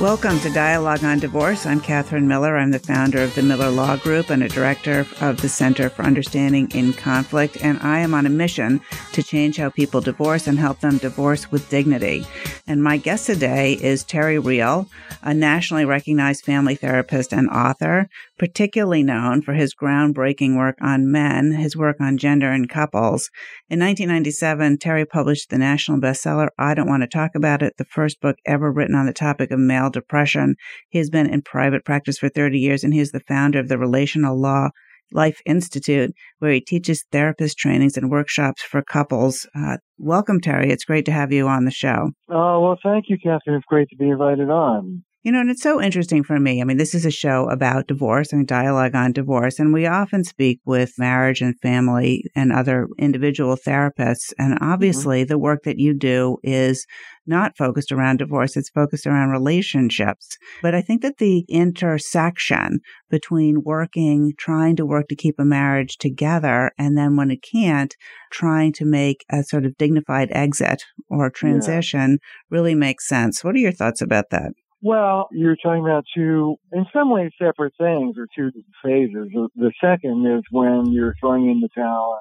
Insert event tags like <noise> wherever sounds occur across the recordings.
Welcome to Dialogue on Divorce. I'm Catherine Miller. I'm the founder of the Miller Law Group and a director of the Center for Understanding in Conflict. And I am on a mission to change how people divorce and help them divorce with dignity. And my guest today is Terry Real, a nationally recognized family therapist and author, particularly known for his groundbreaking work on men, his work on gender and couples. In 1997, Terry published the national bestseller, I Don't Want to Talk About It, the first book ever written on the topic of male depression. He has been in private practice for 30 years and he is the founder of the Relational Law Life Institute, where he teaches therapist trainings and workshops for couples. Uh, welcome, Terry. It's great to have you on the show. Oh, well, thank you, Catherine. It's great to be invited on. You know, and it's so interesting for me. I mean, this is a show about divorce and dialogue on divorce, and we often speak with marriage and family and other individual therapists. And mm-hmm. obviously, mm-hmm. the work that you do is not focused around divorce, it's focused around relationships. But I think that the intersection between working, trying to work to keep a marriage together, and then when it can't, trying to make a sort of dignified exit or transition yeah. really makes sense. What are your thoughts about that? Well, you're talking about two, in some ways, separate things or two phases. The second is when you're throwing in the towel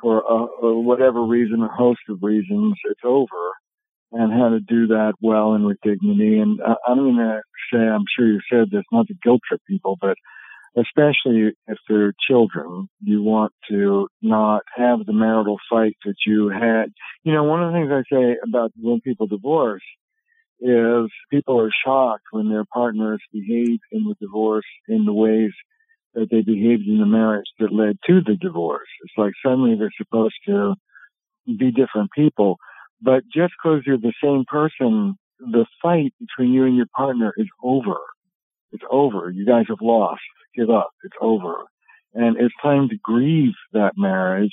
for a, a whatever reason, a host of reasons, it's over, and how to do that well and with dignity. And I, I'm going to say, I'm sure you've said this, not to guilt trip people, but especially if they're children, you want to not have the marital fight that you had. You know, one of the things I say about when people divorce is people are shocked when their partners behave in the divorce in the ways that they behaved in the marriage that led to the divorce. It's like suddenly they're supposed to be different people. But just because you're the same person, the fight between you and your partner is over. It's over. You guys have lost. Give up. It's over. And it's time to grieve that marriage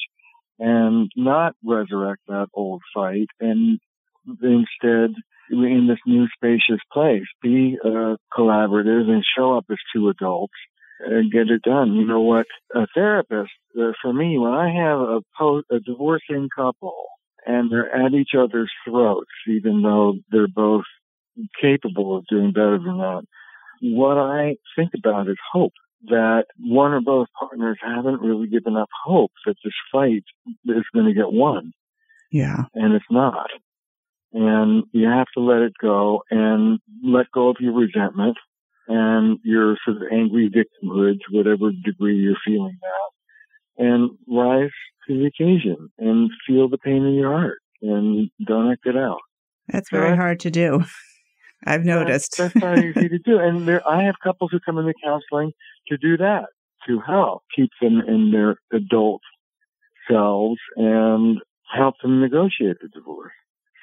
and not resurrect that old fight and instead in this new spacious place. Be uh, collaborative and show up as two adults and get it done. You know what? A therapist, uh, for me, when I have a, po- a divorcing couple and they're at each other's throats, even though they're both capable of doing better than that, what I think about is hope that one or both partners haven't really given up hope that this fight is going to get won. Yeah. And it's not and you have to let it go and let go of your resentment and your sort of angry victimhood to whatever degree you're feeling that and rise to the occasion and feel the pain in your heart and don't act it out. That's very hard to do. <laughs> I've noticed. That's, that's not <laughs> easy to do. And there, I have couples who come into counseling to do that, to help keep them in their adult selves and help them negotiate the divorce.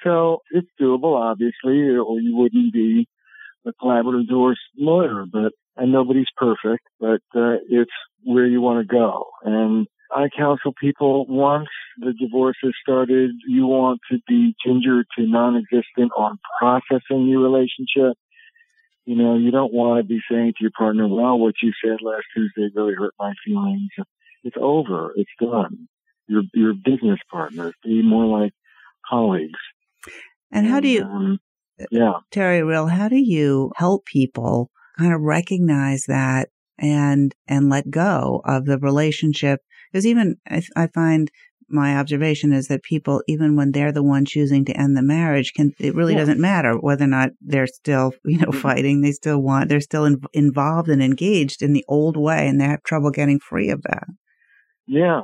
So it's doable, obviously, or you wouldn't be a collaborative divorce lawyer, but, and nobody's perfect, but, uh, it's where you want to go. And I counsel people once the divorce has started, you want to be ginger to non-existent on processing your relationship. You know, you don't want to be saying to your partner, well, what you said last Tuesday really hurt my feelings. It's over. It's done. Your, your business partners. Be more like colleagues. And how do you, um, yeah, Terry Real, how do you help people kind of recognize that and, and let go of the relationship? Because even I, I find my observation is that people, even when they're the one choosing to end the marriage, can it really yeah. doesn't matter whether or not they're still, you know, fighting. They still want, they're still in, involved and engaged in the old way, and they have trouble getting free of that. Yeah,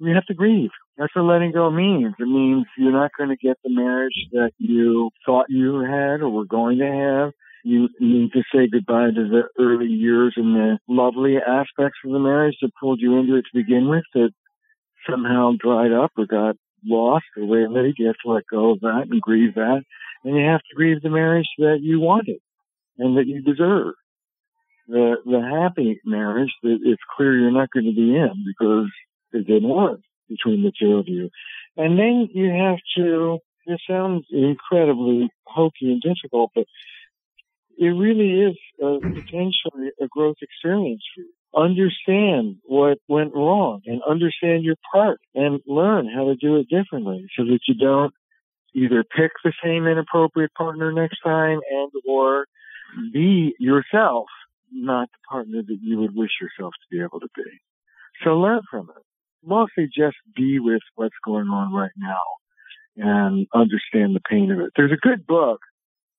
we have to grieve. That's what letting go means. It means you're not going to get the marriage that you thought you had or were going to have. You need to say goodbye to the early years and the lovely aspects of the marriage that pulled you into it to begin with that somehow dried up or got lost or waylaid. You have to let go of that and grieve that. And you have to grieve the marriage that you wanted and that you deserve. the the happy marriage that it's clear you're not going to be in because it didn't work between the two of you. And then you have to, it sounds incredibly hokey and difficult, but it really is a, potentially a growth experience for you. Understand what went wrong and understand your part and learn how to do it differently so that you don't either pick the same inappropriate partner next time and or be yourself, not the partner that you would wish yourself to be able to be. So learn from it. Mostly just be with what's going on right now and understand the pain of it. There's a good book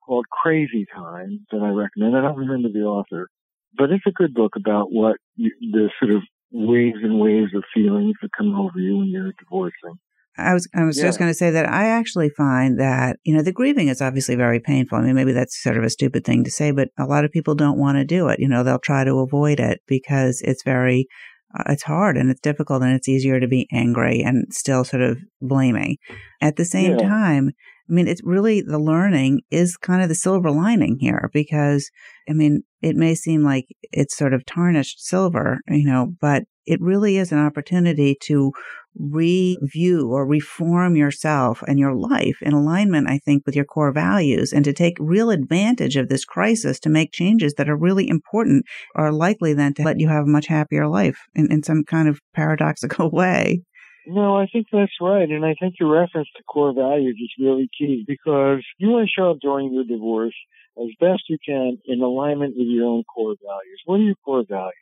called Crazy Time that I recommend. I don't remember the author, but it's a good book about what you, the sort of waves and waves of feelings that come over you when you're divorcing. I was I was yeah. just going to say that I actually find that you know the grieving is obviously very painful. I mean, maybe that's sort of a stupid thing to say, but a lot of people don't want to do it. You know, they'll try to avoid it because it's very Uh, it's hard and it's difficult and it's easier to be angry and still sort of blaming. At the same yeah. time, I mean, it's really the learning is kind of the silver lining here because, I mean, it may seem like it's sort of tarnished silver, you know, but it really is an opportunity to review or reform yourself and your life in alignment, I think, with your core values and to take real advantage of this crisis to make changes that are really important are likely then to let you have a much happier life in, in some kind of paradoxical <laughs> way. No, I think that's right. And I think your reference to core values is really key because you want to show up during your divorce as best you can in alignment with your own core values. What are your core values?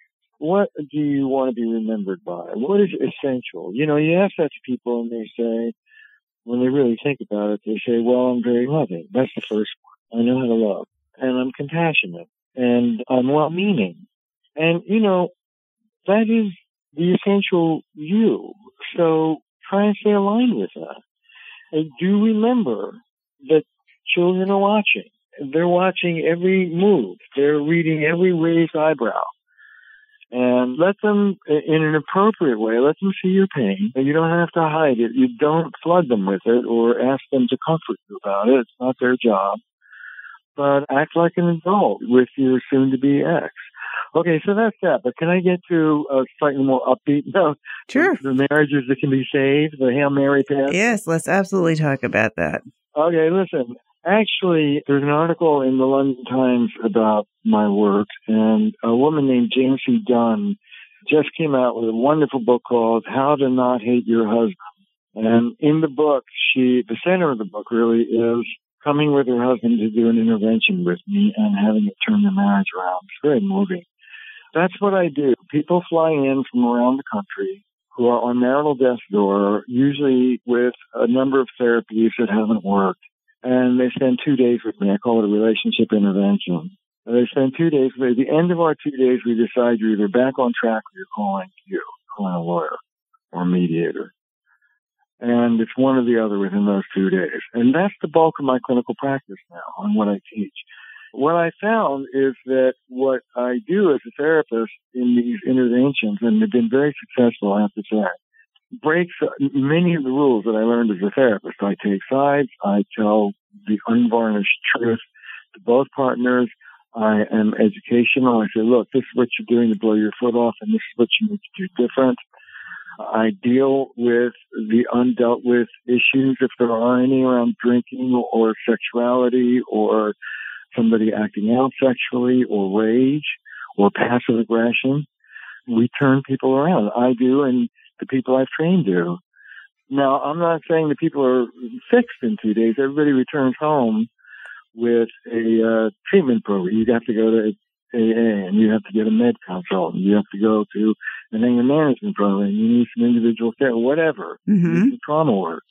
What do you want to be remembered by? What is essential? You know, you ask that to people and they say, when they really think about it, they say, well, I'm very loving. That's the first one. I know how to love. And I'm compassionate. And I'm well meaning. And, you know, that is the essential you. So try and stay aligned with that. And do remember that children are watching. They're watching every move. They're reading every raised eyebrow and let them in an appropriate way let them see your pain. You don't have to hide it. You don't flood them with it or ask them to comfort you about it. It's not their job. But act like an adult with your soon to be ex. Okay so that's that. But can i get to a slightly more upbeat note? Sure. The marriages that can be saved the hail mary path yes let's absolutely talk about that. Okay listen Actually, there's an article in the London Times about my work, and a woman named Jancee Dunn just came out with a wonderful book called How to Not Hate Your Husband. And in the book, she, the center of the book really is coming with her husband to do an intervention with me and having it turn the marriage around. It's very moving. That's what I do. People fly in from around the country who are on marital death's door, usually with a number of therapies that haven't worked and they spend two days with me. I call it a relationship intervention. And they spend two days. At the end of our two days, we decide you're either back on track or you're calling you, calling a lawyer or a mediator. And it's one or the other within those two days. And that's the bulk of my clinical practice now on what I teach. What I found is that what I do as a therapist in these interventions, and they've been very successful, I have to say, breaks many of the rules that I learned as a therapist. I take sides. I tell the unvarnished truth to both partners. I am educational. I say, look, this is what you're doing to blow your foot off, and this is what you need to do different. I deal with the undealt with issues, if there are any, around drinking or sexuality or somebody acting out sexually or rage or passive aggression. We turn people around. I do, and the people I've trained do. Now, I'm not saying the people are fixed in two days. Everybody returns home with a uh, treatment program. You have to go to AA and you have to get a med consult. You have to go to an anger management program. You need some individual care, whatever. Mm-hmm. trauma work.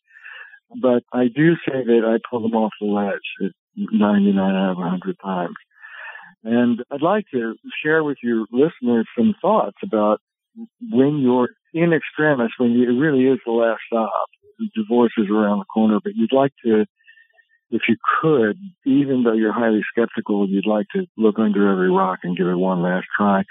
But I do say that I pull them off the ledge 99 out of 100 times. And I'd like to share with your listeners some thoughts about when you're in extremis, when you, it really is the last stop, divorce is around the corner, but you'd like to, if you could, even though you're highly skeptical, you'd like to look under every rock and give it one last try.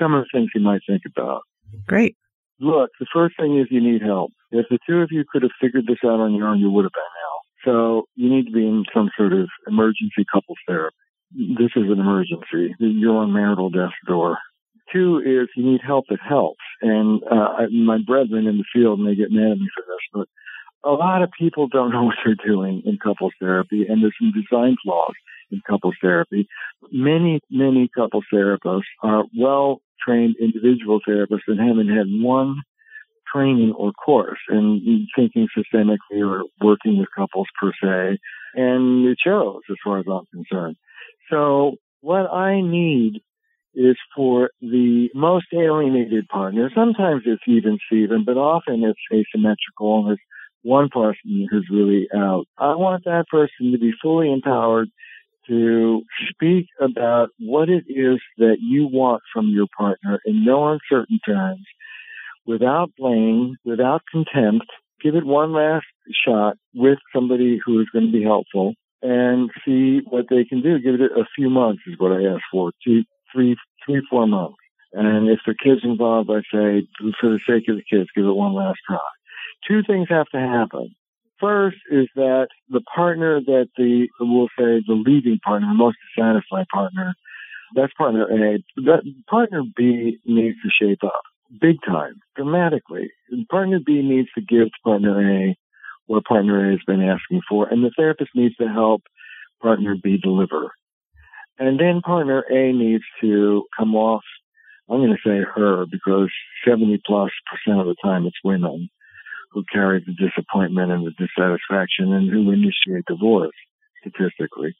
Some of the things you might think about. Great. Look, the first thing is you need help. If the two of you could have figured this out on your own, you would have been now. So you need to be in some sort of emergency couples therapy. this is an emergency. You're on marital death door. Two is you need help that helps. And uh, my brethren in the field may get mad at me for this, but a lot of people don't <laughs> know what they're doing in couples therapy, and there's some design flaws in couples therapy. Many, many couples therapists are well trained individual therapists and haven't had one training or course in thinking systemically or working with couples per se. And it shows as far as I'm concerned. So what I need is for the most alienated partner. Sometimes it's even Steven, but often it's asymmetrical and there's one person who's really out. I want that person to be fully empowered to speak about what it is that you want from your partner in no uncertain terms, without blame, without contempt. Give it one last shot with somebody who is going to be helpful and see what they can do. Give it a few months is what I ask for. Two, three, three, four months. And if the kid's involved, I say, for the sake of the kids, give it one last try. Two things have to happen. First is that the partner that the, we'll say the leading partner, the most satisfied partner, that's partner A. That partner B needs to shape up big time, dramatically. Partner B needs to give to partner A what partner A has been asking for, and the therapist needs to help partner B deliver. And then partner A needs to come off, I'm going to say her because 70 plus percent of the time it's women who carry the disappointment and the dissatisfaction and who initiate divorce statistically.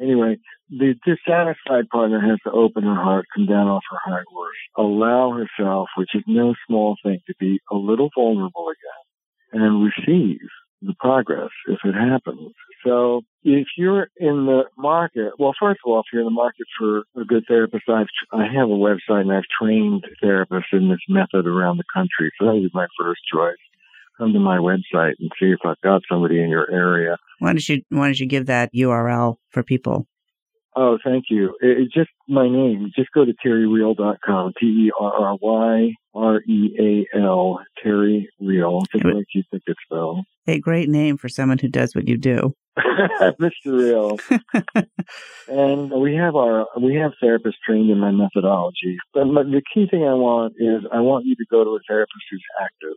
Anyway, the dissatisfied partner has to open her heart, come down off her high horse, allow herself, which is no small thing, to be a little vulnerable again and receive the progress if it happens. So if you're in the market, well, first of all, if you're in the market for a good therapist, I've, I have a website and I've trained therapists in this method around the country. So that my first choice. Come to my website and see if I've got somebody in your area. Why don't you, why don't you give that URL for people? Oh, thank you. It, it's just my name. Just go to terryreal.com. T-E-R-R-Y-R-E-A-L. Terry Real. Just like you think it's spelled. A great name for someone who does what you do. <laughs> Mr. Real. <laughs> and we have our, we have therapists trained in my methodology. But the key thing I want is I want you to go to a therapist who's active.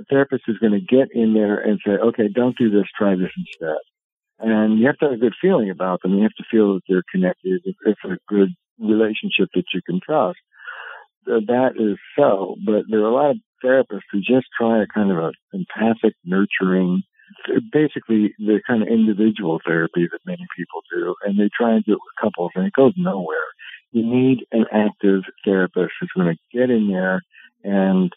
A therapist is going to get in there and say, okay, don't do this, try this instead. And you have to have a good feeling about them. You have to feel that they're connected. It's a good relationship that you can trust. That is so, but there are a lot of therapists who just try a kind of a empathic, nurturing, basically the kind of individual therapy that many people do, and they try and do it with couples, and it goes nowhere. You need an active therapist who's going to get in there and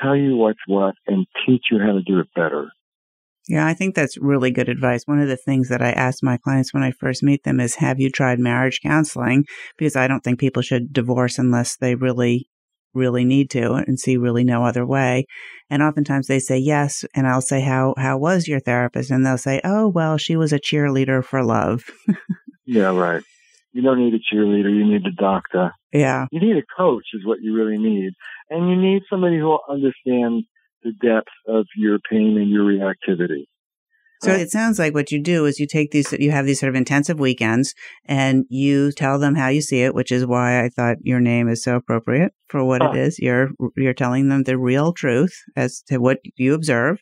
tell you what's what and teach you how to do it better. Yeah, I think that's really good advice. One of the things that I ask my clients when I first meet them is, have you tried marriage counseling? Because I don't think people should divorce unless they really, really need to and see really no other way. And oftentimes they say yes. And I'll say, how, how was your therapist? And they'll say, oh, well, she was a cheerleader for love. yeah, right. You don't need a cheerleader. You need a doctor. Yeah. You need a coach is what you really need. And you need somebody who will understand the depth of your pain and your reactivity. So it sounds like what you do is you take these, you have these sort of intensive weekends and you tell them how you see it, which is why I thought your name is so appropriate for what it oh. is. You're, you're telling them the real truth as to what you observe.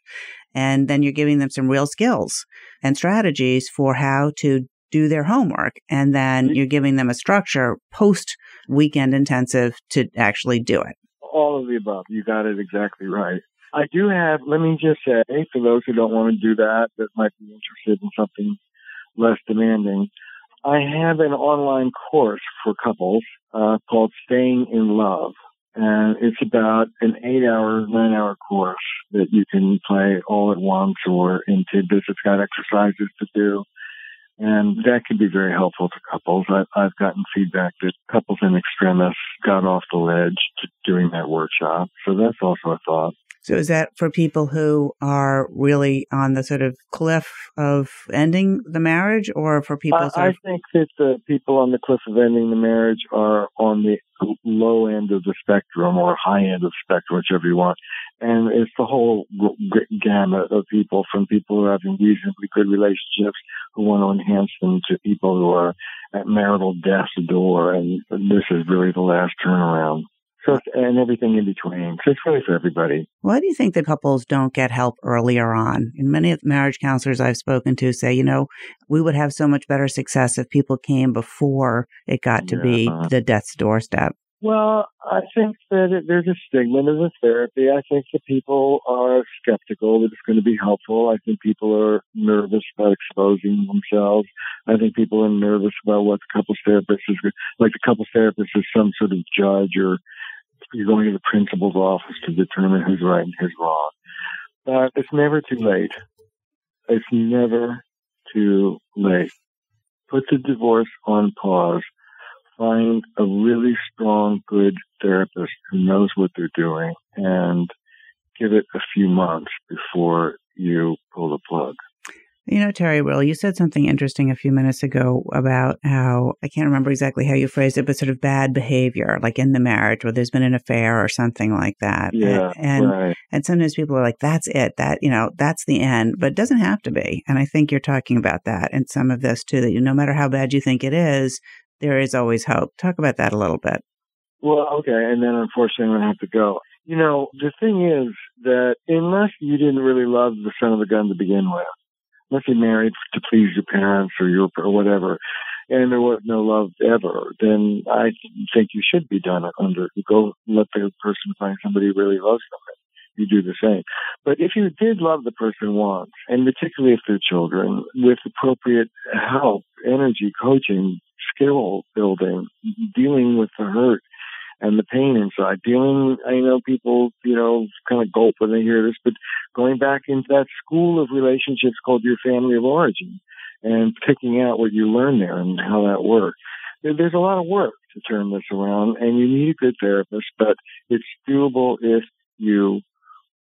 And then you're giving them some real skills and strategies for how to do their homework. And then you're giving them a structure post weekend intensive to actually do it. All of the above. You got it exactly right. I do have, let me just say, for those who don't want to do that, that might be interested in something less demanding, I have an online course for couples uh, called Staying in Love. And it's about an eight hour, nine hour course that you can play all at once or in tidbits. It's got exercises to do. And that can be very helpful to couples. I, I've gotten feedback that couples in extremis got off the ledge doing that workshop. So that's also a thought. So is that for people who are really on the sort of cliff of ending the marriage or for people? I, I think that the people on the cliff of ending the marriage are on the low end of the spectrum or high end of the spectrum, whichever you want. And it's the whole g- gamut of people from people who are having reasonably good relationships who want to enhance them to people who are at marital death's door. And this is really the last turnaround. And everything in between. So it's really for everybody. Why do you think the couples don't get help earlier on? And many of the marriage counselors I've spoken to say, you know, we would have so much better success if people came before it got to yeah. be the death's doorstep. Well, I think that it, there's a stigma to the therapy. I think that people are skeptical that it's going to be helpful. I think people are nervous about exposing themselves. I think people are nervous about what the couples therapist is, like the couples therapist is some sort of judge or you're going to the principal's office to determine who's right and who's wrong. But it's never too late. It's never too late. Put the divorce on pause. Find a really strong, good therapist who knows what they're doing and give it a few months before you pull the plug. You know, Terry Will, you said something interesting a few minutes ago about how I can't remember exactly how you phrased it, but sort of bad behavior, like in the marriage where there's been an affair or something like that. Yeah. And and, right. and sometimes people are like, that's it, that, you know, that's the end, but it doesn't have to be. And I think you're talking about that in some of this too, that you, no matter how bad you think it is, there is always hope. Talk about that a little bit. Well, okay. And then unfortunately, I'm going to have to go. You know, the thing is that unless you didn't really love the son of a gun to begin with, you married to please your parents or your or whatever, and there was no love ever, then I think you should be done under. Go let the person find somebody who really loves them. You do the same. But if you did love the person once, and particularly if they're children, with appropriate help, energy, coaching, skill building, dealing with the hurt, and the pain inside. Dealing, I know people, you know, kind of gulp when they hear this, but going back into that school of relationships called your family of origin and picking out what you learn there and how that works. There's a lot of work to turn this around and you need a good therapist, but it's doable if you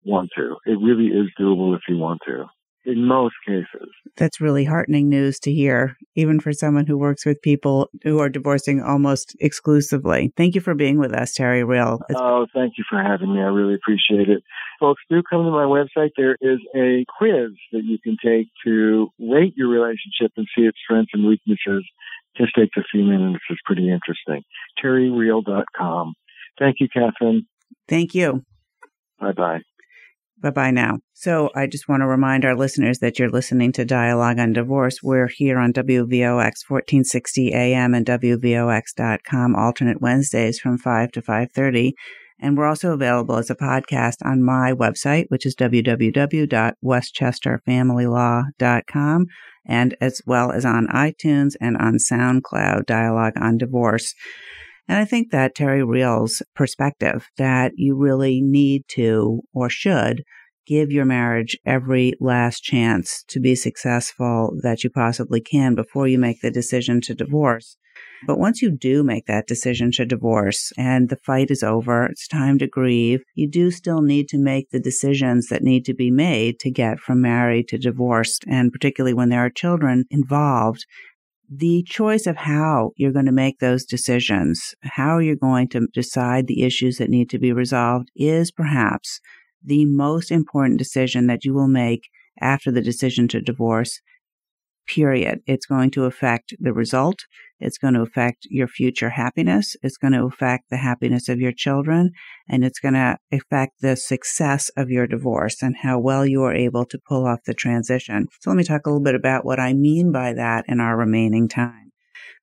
want to. It really is doable if you want to in most cases. That's really heartening news to hear, even for someone who works with people who are divorcing almost exclusively. Thank you for being with us, Terry Real. It's- oh, thank you for having me. I really appreciate it. Folks, do come to my website. There is a quiz that you can take to rate your relationship and see its strengths and weaknesses. Just takes a few minutes. It's pretty interesting. TerryReal.com. Thank you, Catherine. Thank you. Bye bye. Bye bye now. So I just want to remind our listeners that you're listening to Dialogue on Divorce. We're here on WVOX 1460 AM and WVOX.com alternate Wednesdays from 5 to 5.30. And we're also available as a podcast on my website, which is www.westchesterfamilylaw.com and as well as on iTunes and on SoundCloud, Dialogue on Divorce. And I think that Terry Real's perspective that you really need to or should give your marriage every last chance to be successful that you possibly can before you make the decision to divorce. But once you do make that decision to divorce and the fight is over, it's time to grieve, you do still need to make the decisions that need to be made to get from married to divorced. And particularly when there are children involved, the choice of how you're going to make those decisions, how you're going to decide the issues that need to be resolved is perhaps the most important decision that you will make after the decision to divorce period. It's going to affect the result. It's going to affect your future happiness. It's going to affect the happiness of your children and it's going to affect the success of your divorce and how well you are able to pull off the transition. So let me talk a little bit about what I mean by that in our remaining time.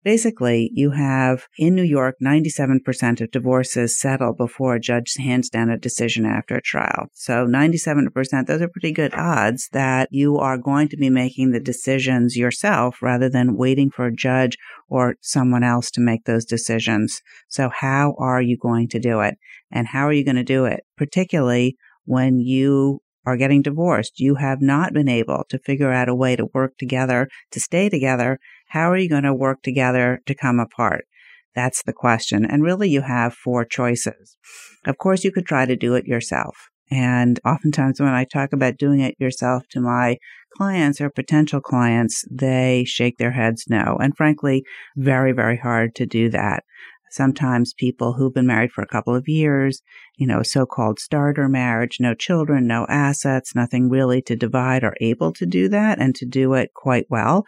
Basically, you have in New York, 97% of divorces settle before a judge hands down a decision after a trial. So 97%, those are pretty good odds that you are going to be making the decisions yourself rather than waiting for a judge or someone else to make those decisions. So how are you going to do it? And how are you going to do it? Particularly when you are getting divorced. You have not been able to figure out a way to work together, to stay together, how are you going to work together to come apart? That's the question. And really, you have four choices. Of course, you could try to do it yourself. And oftentimes, when I talk about doing it yourself to my clients or potential clients, they shake their heads no. And frankly, very, very hard to do that. Sometimes people who've been married for a couple of years, you know, so called starter marriage, no children, no assets, nothing really to divide are able to do that and to do it quite well.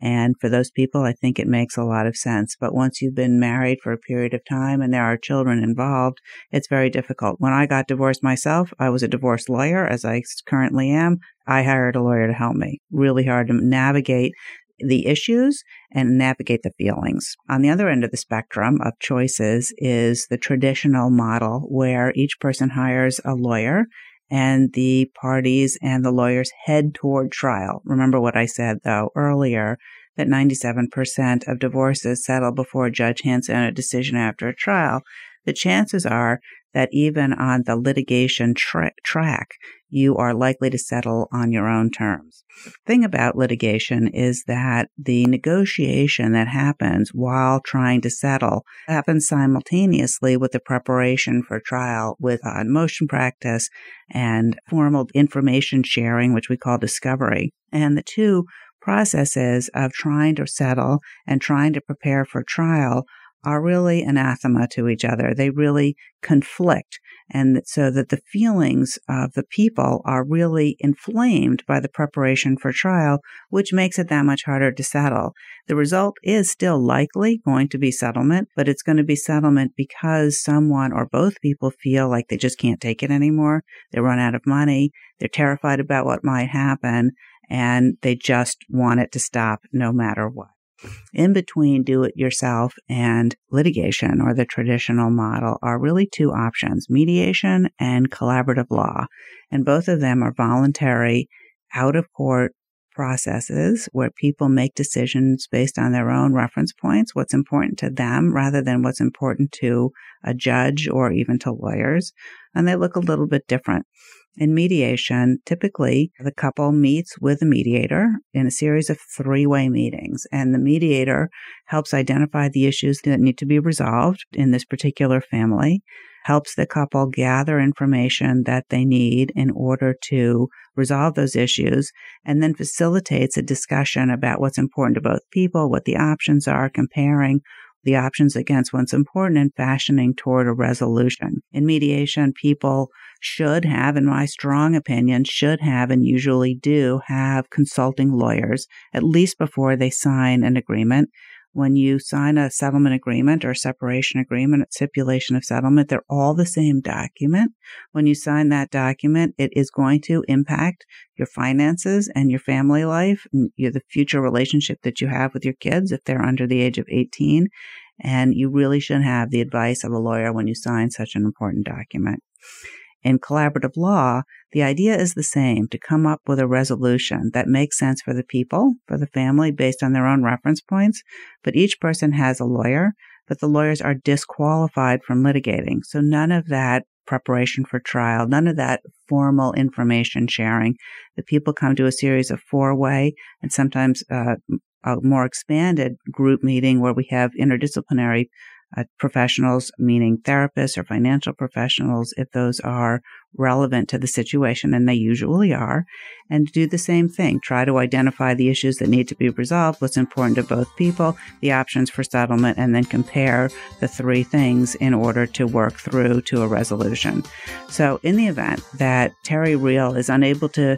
And for those people, I think it makes a lot of sense. But once you've been married for a period of time and there are children involved, it's very difficult. When I got divorced myself, I was a divorce lawyer, as I currently am. I hired a lawyer to help me. Really hard to navigate the issues and navigate the feelings. On the other end of the spectrum of choices is the traditional model where each person hires a lawyer and the parties and the lawyers head toward trial. Remember what I said though earlier that 97% of divorces settle before a judge hands down a decision after a trial. The chances are that even on the litigation tra- track, you are likely to settle on your own terms. Thing about litigation is that the negotiation that happens while trying to settle happens simultaneously with the preparation for trial with uh, motion practice and formal information sharing, which we call discovery. And the two processes of trying to settle and trying to prepare for trial are really anathema to each other. They really conflict. And so that the feelings of the people are really inflamed by the preparation for trial, which makes it that much harder to settle. The result is still likely going to be settlement, but it's going to be settlement because someone or both people feel like they just can't take it anymore. They run out of money. They're terrified about what might happen and they just want it to stop no matter what in between do it yourself and litigation or the traditional model are really two options mediation and collaborative law. And both of them are voluntary, out of court processes where people make decisions based on their own reference points, what's important to them rather than what's important to a judge or even to lawyers. And they look a little bit different. In mediation, typically the couple meets with a mediator in a series of three way meetings, and the mediator helps identify the issues that need to be resolved in this particular family, helps the couple gather information that they need in order to resolve those issues, and then facilitates a discussion about what's important to both people, what the options are, comparing the options against what's important in fashioning toward a resolution. In mediation, people should have, in my strong opinion, should have and usually do have consulting lawyers, at least before they sign an agreement. When you sign a settlement agreement or separation agreement, stipulation of settlement, they're all the same document. When you sign that document, it is going to impact your finances and your family life and the future relationship that you have with your kids if they're under the age of 18. And you really should have the advice of a lawyer when you sign such an important document. In collaborative law, the idea is the same to come up with a resolution that makes sense for the people, for the family, based on their own reference points. But each person has a lawyer, but the lawyers are disqualified from litigating. So none of that preparation for trial, none of that formal information sharing. The people come to a series of four way and sometimes uh, a more expanded group meeting where we have interdisciplinary uh, professionals, meaning therapists or financial professionals, if those are relevant to the situation, and they usually are, and do the same thing. Try to identify the issues that need to be resolved, what's important to both people, the options for settlement, and then compare the three things in order to work through to a resolution. So, in the event that Terry Real is unable to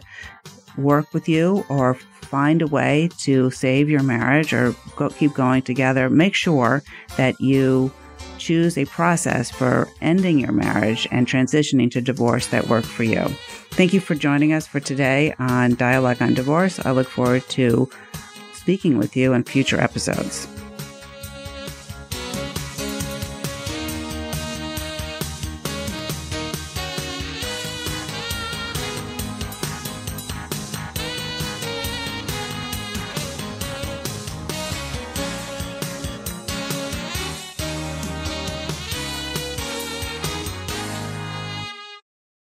work with you or find a way to save your marriage or go, keep going together, make sure that you choose a process for ending your marriage and transitioning to divorce that work for you. Thank you for joining us for today on Dialogue on Divorce. I look forward to speaking with you in future episodes.